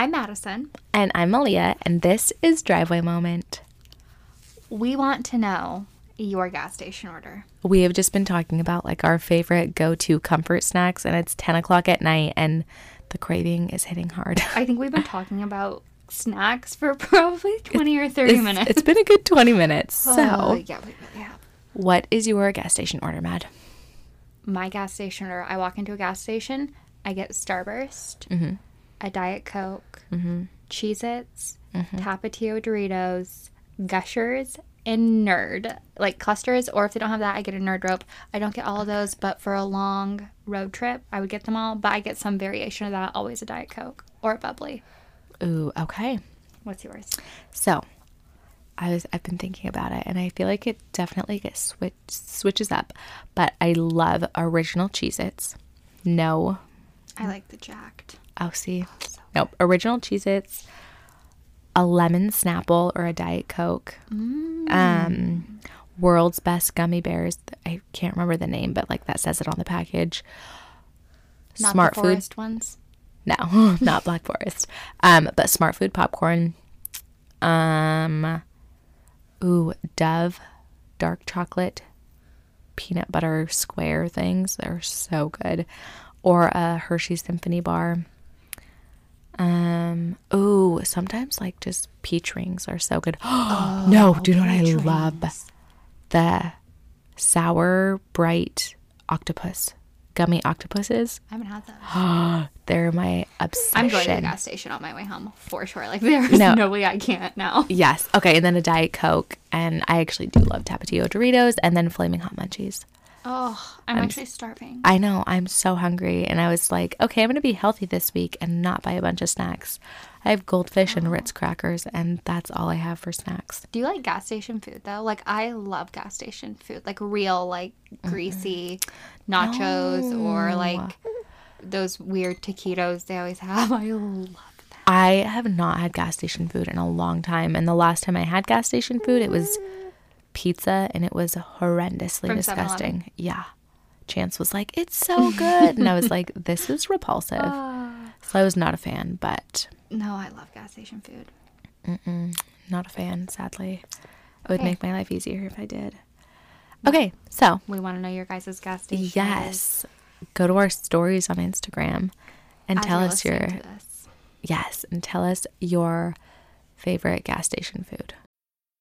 I'm Madison. And I'm Malia, and this is Driveway Moment. We want to know your gas station order. We have just been talking about like our favorite go to comfort snacks, and it's 10 o'clock at night, and the craving is hitting hard. I think we've been talking about snacks for probably 20 or 30 It's- minutes. it's been a good 20 minutes. Oh, so, Oh, yeah, we really have. what is your gas station order, Mad? My gas station order, I walk into a gas station, I get Starburst, mm-hmm. A Diet Coke, mm-hmm. Cheez Its, mm-hmm. Tapatio Doritos, Gushers, and Nerd. Like clusters, or if they don't have that, I get a Nerd rope. I don't get all of those, but for a long road trip, I would get them all, but I get some variation of that, always a Diet Coke or a bubbly. Ooh, okay. What's yours? So, I was I've been thinking about it, and I feel like it definitely gets switch switches up. But I love original Cheez-Its. No, I like the Jacked. Oh see, nope. Original Cheez-Its, a lemon Snapple or a Diet Coke. Um, world's best gummy bears. I can't remember the name, but like that says it on the package. Not Smart the food. ones. No, not Black Forest. Um, but Smart Food popcorn. Um, ooh, Dove, dark chocolate, peanut butter square things. They're so good. Or a Hershey Symphony bar. Um, ooh, sometimes like just peach rings are so good. no, do you know what I peach love? The sour Brite octopus, gummy octopuses. I haven't had that. They're my obsession. I'm going to the gas station on my way home for sure. Like there's No. no, way I can't now. Yes. Okay. And then a Diet Coke. And I actually do love Tapatio Doritos and then Flaming Hot Munchies. Oh, I'm, actually starving. I know. I'm so hungry. And I was like, okay, I'm going to be healthy this week and not buy a bunch of snacks. I have goldfish and oh. Ritz crackers, and that's all I have for snacks. Do you like gas station food though? Like I love gas station food, like real, like greasy nachos or like those weird taquitos they always have. I love that. I have not had gas station food in a long time. And the last time I had gas station food, it was pizza and it was horrendously From 7-Eleven? disgusting. Yeah. Chance was like, it's so good. and I was like, this is repulsive. Ah. So I was not a fan, but No, I love gas station food. Mm-mm, not a fan, sadly. It would Okay. make my life easier if I did. Okay, so We want to know your guys' gas station. yes, go to our stories on Instagram and as tell us your listening to this. yes, and tell us your favorite gas station food.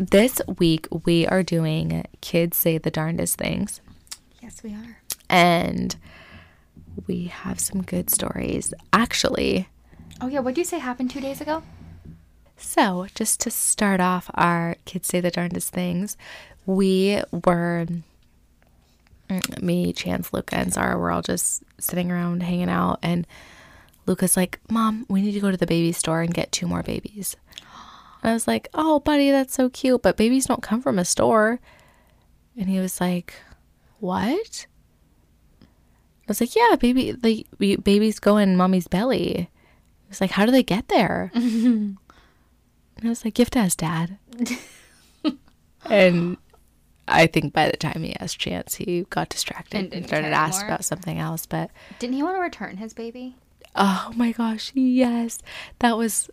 This week we are doing kids say the darndest things, Yes, we are. and we have some good stories. Actually, Oh yeah, what did you say happened two days ago? So, just to start off our kids say the darndest things, we were mm, me, Chance, Luca, and Zara were all just sitting around hanging out, and Luca's like, "Mom, we need to go to the baby store and get two more babies." And I was like, "Oh, buddy, that's so cute, but babies don't come from a store." And he was like, "What?" I was like, "Yeah, baby, like we- babies go in mommy's belly." He was like, "How do they get there?" And I was like, gift as dad. and I think by the time he asked Chance, he got distracted And and, started care to ask anymore? about something else. But Didn't he want to return his baby? oh my gosh, yes. That was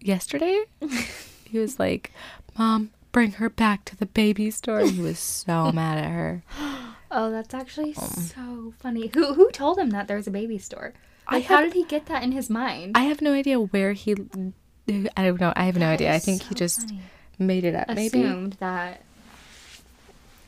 yesterday. he was like, Mom, bring her back to the baby store. He was so mad at her. Oh, that's actually um, so funny. Who who told him that there's a baby store? Like, how did he get that in his mind? I have no idea where he. I don't know. I have no idea. I think he just funny. made it up. Maybe. Assumed that.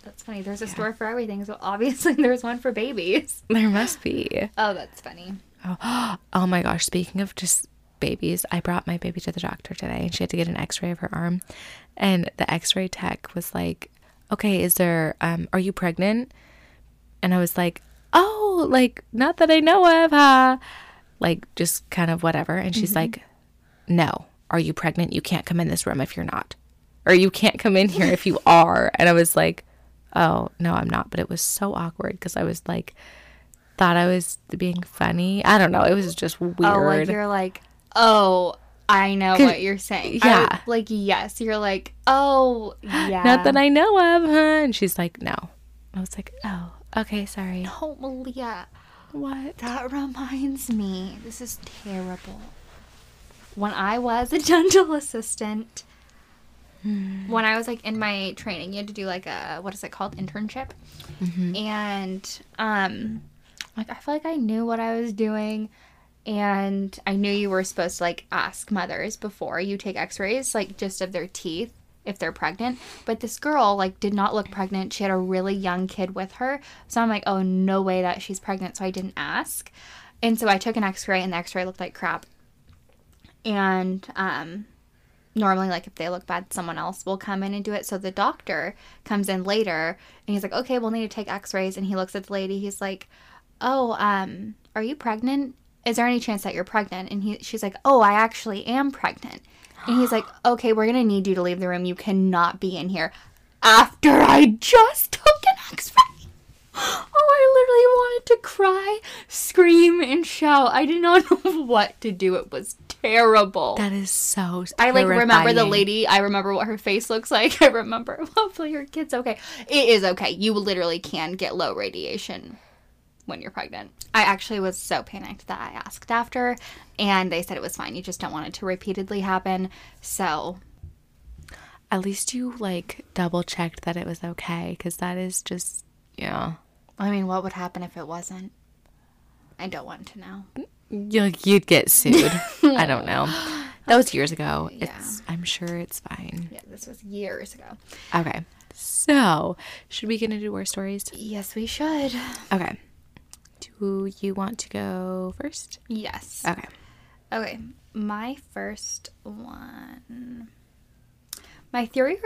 That's funny. There's a store for everything, so obviously there's one for babies. There must be. Oh, that's funny. Oh, Oh my gosh, speaking of just babies, I brought my baby to the doctor today and she had to get an x-ray of her arm. And the x-ray tech was like, "Okay, is there um are you pregnant?" And I was like, "Oh, like not that I know of, huh?" like just kind of whatever. And she's like, No, are you pregnant? You can't come in this room if you're not. Or you can't come in here if you are. And I was like, Oh, no, I'm not. But it was so awkward because I was like, thought I was being funny. I don't know. It was just weird. Oh, like you're like, oh, I know what you're saying. Yeah. like yes, you're like, oh, yeah. Not that I know of, huh? And she's like, No. I was like, Oh, okay, sorry. Oh, Malia, What? that reminds me. This is terrible. When I was a dental assistant, when I was like in my training, you had to do like a what is it called internship, and um, like I feel like I knew what I was doing, and I knew you were supposed to like ask mothers before you take X-rays, like just of their teeth if they're pregnant. But this girl like did not look pregnant. She had a really young kid with her, so I'm like, oh no way that she's pregnant. So I didn't ask, and so I took an X-ray, and the X-ray looked like crap. And um, normally like if they look bad someone else will come in and do it so the doctor comes in later and he's like okay we'll need to take x-rays and he looks at the lady he's like oh um are you pregnant is there any chance that you're pregnant and he she's like oh i actually am pregnant and he's like okay we're gonna need you to leave the room you cannot be in here after i just took an x-ray Oh, I literally wanted to cry, scream, and shout. I did not know what to do. It was terrible. That is so I like remember the lady. I remember what her face looks like. I remember. Hopefully, your kid's okay. It is okay. You literally can get low radiation when you're pregnant. I actually was so panicked that I asked after, and they said it was fine. You just don't want it to repeatedly happen. So At least you like double checked that it was okay because that is just yeah. I mean, what would happen if it wasn't? I don't want to know. You, you'd get sued. I don't know. That was years ago. It's I'm sure it's fine. Yeah, this was years ago. Okay. So, should we get into our stories? Yes, we should. Okay. Do you want to go first? Yes. Okay. Okay, my first one. My three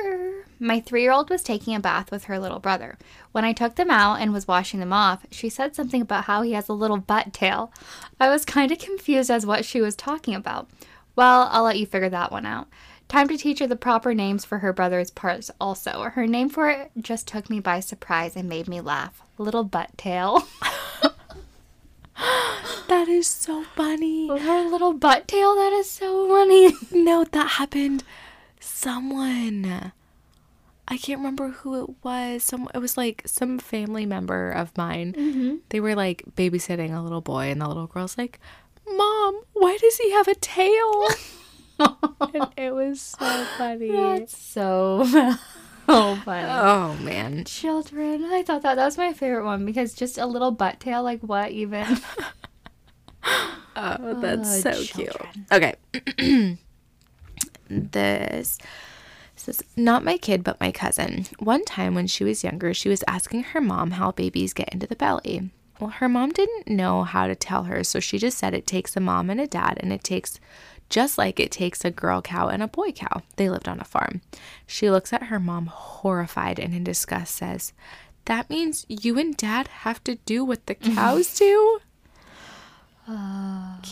my three year old was taking a bath with her little brother. When I took them out and was washing them off, she said something about how he has a little butt tail. I was kind of confused as what she was talking about. Well, I'll let you figure that one out. Time to teach her the proper names for her brother's parts also. Her name for it just took me by surprise and made me laugh. Little butt tail. That is so funny. her little butt tail, that is so funny. No, that happened. Someone. I can't remember who it was. Some it was like some family member of mine. Mm-hmm. They were like babysitting a little boy, and the little girl's like, "Mom, why does he have a tail?" and it was so funny. That's so, so funny. Oh, oh man. Children. I thought that that was my favorite one because just a little butt tail, like what even? Oh, oh, that's Oh, so children. cute. Okay. this says, not my kid, but my cousin. One time when she was younger, she was asking her mom how babies get into the belly. Well, her mom didn't know how to tell her, so she just said it takes a mom and a dad, and it takes just like it takes a girl cow and a boy cow. They lived on a farm. She looks at her mom horrified and in disgust says, That means you and dad have to do what the cows do?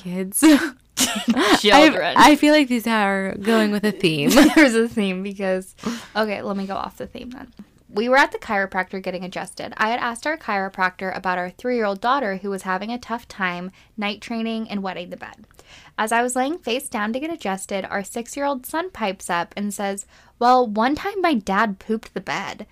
Kids. Children. I, I feel like these are going with a theme. There's a theme because, okay, let me go off the theme then. We were at the chiropractor getting adjusted. I had asked our chiropractor about our three year old daughter who was having a tough time night training and wetting the bed. As I was laying face down to get adjusted, our six year old son pipes up and says, Well, one time my dad pooped the bed.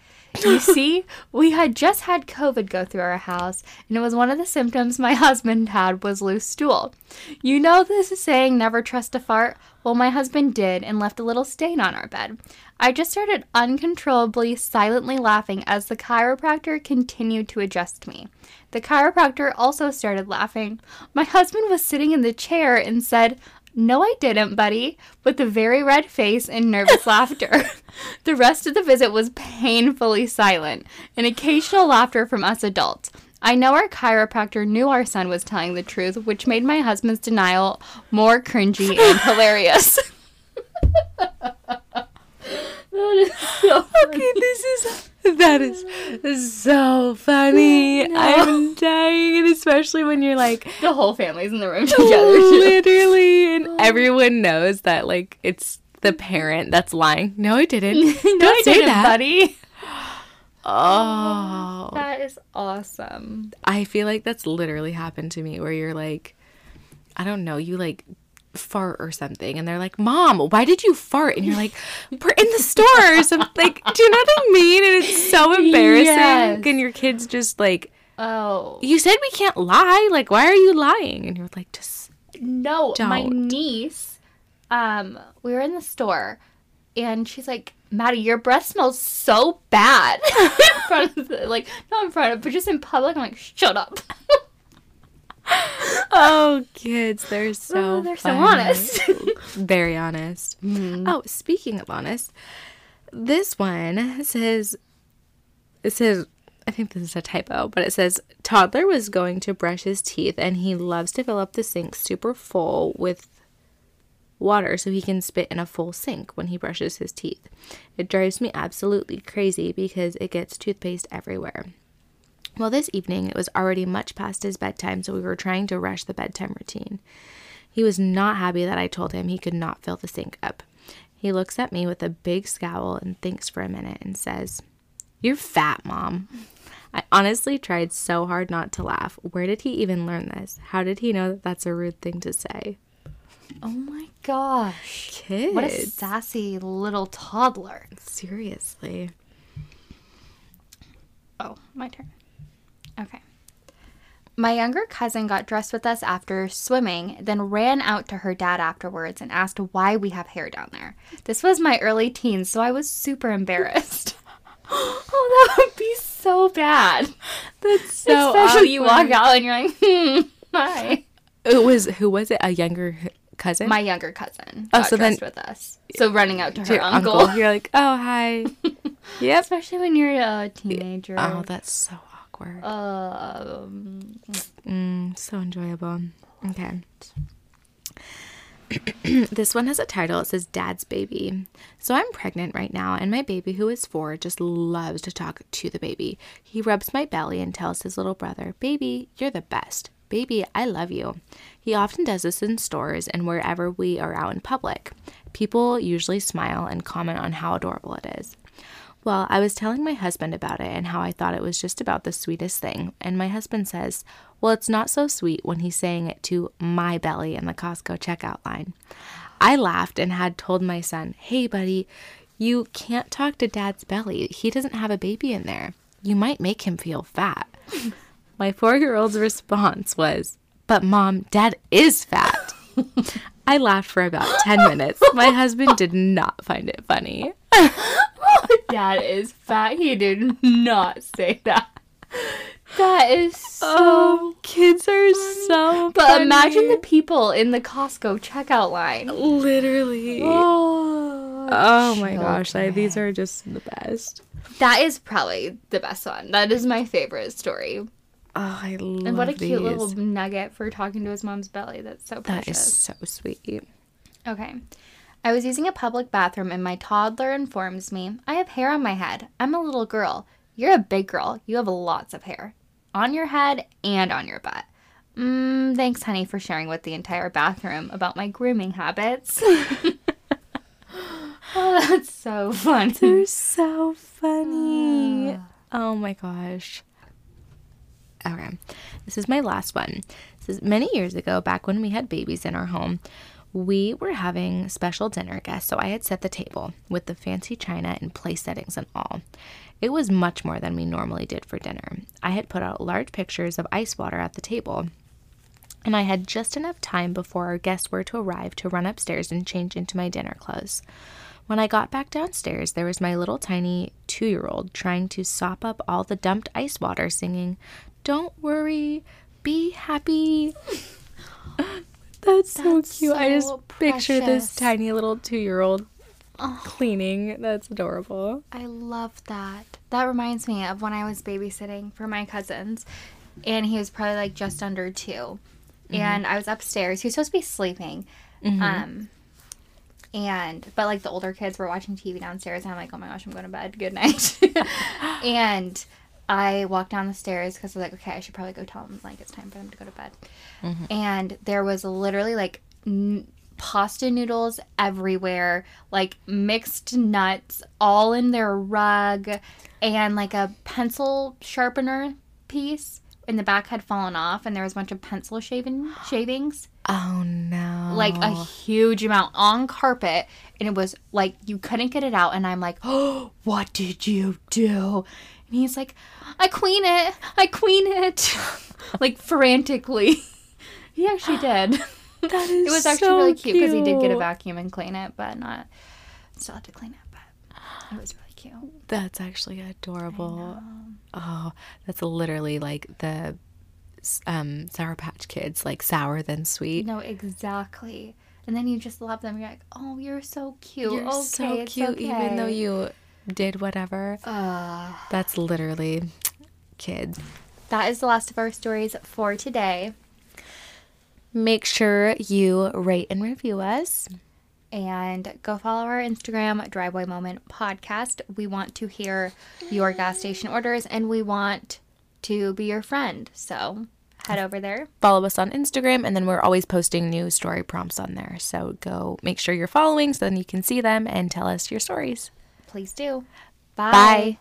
You see, we had just had COVID go through our house, and it was one of the symptoms my husband had was loose stool. You know this saying, never trust a fart? Well, my husband did and left a little stain on our bed. I just started uncontrollably, silently laughing as the chiropractor continued to adjust me. The chiropractor also started laughing. My husband was sitting in the chair and said, no, I didn't, buddy, with a very red face and nervous laughter. The rest of the visit was painfully silent, and occasional laughter from us adults. I know our chiropractor knew our son was telling the truth, which made my husband's denial more cringy and hilarious. Is so Okay, this is that is so funny. I'm dying, and especially when you're like the whole family's in the room together. literally, and oh. everyone knows that like it's the parent that's lying. No, I didn't. Don't No, I say didn't, that, buddy. Oh, That is awesome. I feel like that's literally happened to me where you're like, I don't know, you like fart or something, and they're like, "Mom, why did you fart?" And you're like, "We're in the store." or something. Like, do you know what I mean? And it's so embarrassing. Yes. And your kids just like, Oh "You said we can't lie. Like, why are you lying?" And you're like, "Just no, my Don't. niece. Um, we were in the store, and she's like, "Maddie, your breath smells so bad." in front of the, like not in front of, but just in public. I'm like, "Shut up." oh, kids, they're so Oh, they're so honest. Very honest. Mm-hmm. Oh, speaking of honest, this one says it says I think this is a typo, but it says toddler was going to brush his teeth and he loves to fill up the sink super full with water so he can spit in a full sink when he brushes his teeth. It drives me absolutely crazy because it gets toothpaste everywhere. Well, this evening it was already much past his bedtime, so we were trying to rush the bedtime routine. He was not happy that I told him he could not fill the sink up. He looks at me with a big scowl and thinks for a minute and says, You're fat, Mom. I honestly tried so hard not to laugh. Where did he even learn this? How did he know that that's a rude thing to say? oh my gosh! Kids. What a sassy little toddler. Seriously. Oh, my turn. Okay. My younger cousin got dressed with us after swimming, then ran out to her dad afterwards and asked why we have hair down there. This was my early teens, so I was super embarrassed. oh, that would be so bad. That's so Especially you walk out and you're like, hmm, hi. It was who was it? A younger cousin? My younger cousin Oh, got so then- dressed with us. So running out to her Your uncle. You're like, oh hi. yep. Especially when you're a teenager. Oh, that's so Um, Mm, so enjoyable. Okay. this one has a title. It says Dad's Baby. So I'm pregnant right now, and my baby, who is four, just loves to talk to the baby. He rubs my belly and tells his little brother, Baby, you're the best. Baby, I love you. He often does this in stores and wherever we are out in public. People usually smile and comment on how adorable it is. Well, I was telling my husband about it and how I thought it was just about the sweetest thing. And my husband says, Well, it's not so sweet when he's saying it to my belly in the Costco checkout line. I laughed and had told my son, Hey, buddy, you can't talk to dad's belly. He doesn't have a baby in there. You might make him feel fat. My four year old's response was, But mom, dad is fat. I laughed for about 10 minutes. My husband did not find it funny. Dad is fat. He did not say that. That is so. Oh, kids are so but imagine the people in the Costco checkout line. literally. Oh, Oh my gosh, I, these are just the best. that is probably the best one. That is my favorite story. Oh, I love And what a cute these. little nugget for talking to his mom's belly. That's so That precious. is so sweet. Okay. I was using a public bathroom and my toddler informs me, I have hair on my head. I'm a little girl. You're a big girl. You have lots of hair on your head and on your butt. Mm, thanks, honey, for sharing with the entire bathroom about my grooming habits. oh, that's so fun. They're so funny. oh my gosh. Okay, this is my last one. This is many years ago, back when we had babies in our home. We were having special dinner guests, so I had set the table with the fancy china and place settings and all. It was much more than we normally did for dinner. I had put out large pictures of ice water at the table, and I had just enough time before our guests were to arrive to run upstairs and change into my dinner clothes. When I got back downstairs, there was my little tiny two year old trying to sop up all the dumped ice water, singing, Don't worry, be happy. That's, so That's cute. I just so picture this precious. tiny little two year old cleaning. That's adorable. I love that. That reminds me of when I was babysitting for my cousins, and he was probably like just under 2 and I was upstairs. He was supposed to be sleeping, um, and but like the older kids were watching TV downstairs, and I'm like, oh my gosh, I'm going to bed. Good night. and I walked down the stairs because I was like, okay, I should probably go tell them like it's time for them to go to bed. Mm-hmm. And there was literally like n- pasta noodles everywhere, like mixed nuts all in their rug, and like a pencil sharpener piece in the back had fallen off, and there was a bunch of pencil shaving shavings Oh no. like a huge amount on carpet and it was like you couldn't get it out and i'm like oh what did you do and he's like i queen it. I queen it. Like frantically. He actually did. That it was actually really cute because he did get a vacuum and clean it but not still had to clean it but it was really cute. That's actually adorable. Oh, that's literally like the um, Sour Patch Kids, like sour then sweet. no exactly. And then you just love them. You're like oh you're so cute. You're okay, so cute, even though you did whatever. Uh, That's literally kids. that is the last of our stories for today Make sure you rate and review us. and go follow our Instagram, Driveway Moment Podcast. We want to hear your gas station orders and we want to be your friend. So head over there. Follow us on Instagram, and then we're always posting new story prompts on there. So go make sure you're following so then you can see them and tell us your stories. Please do. Bye.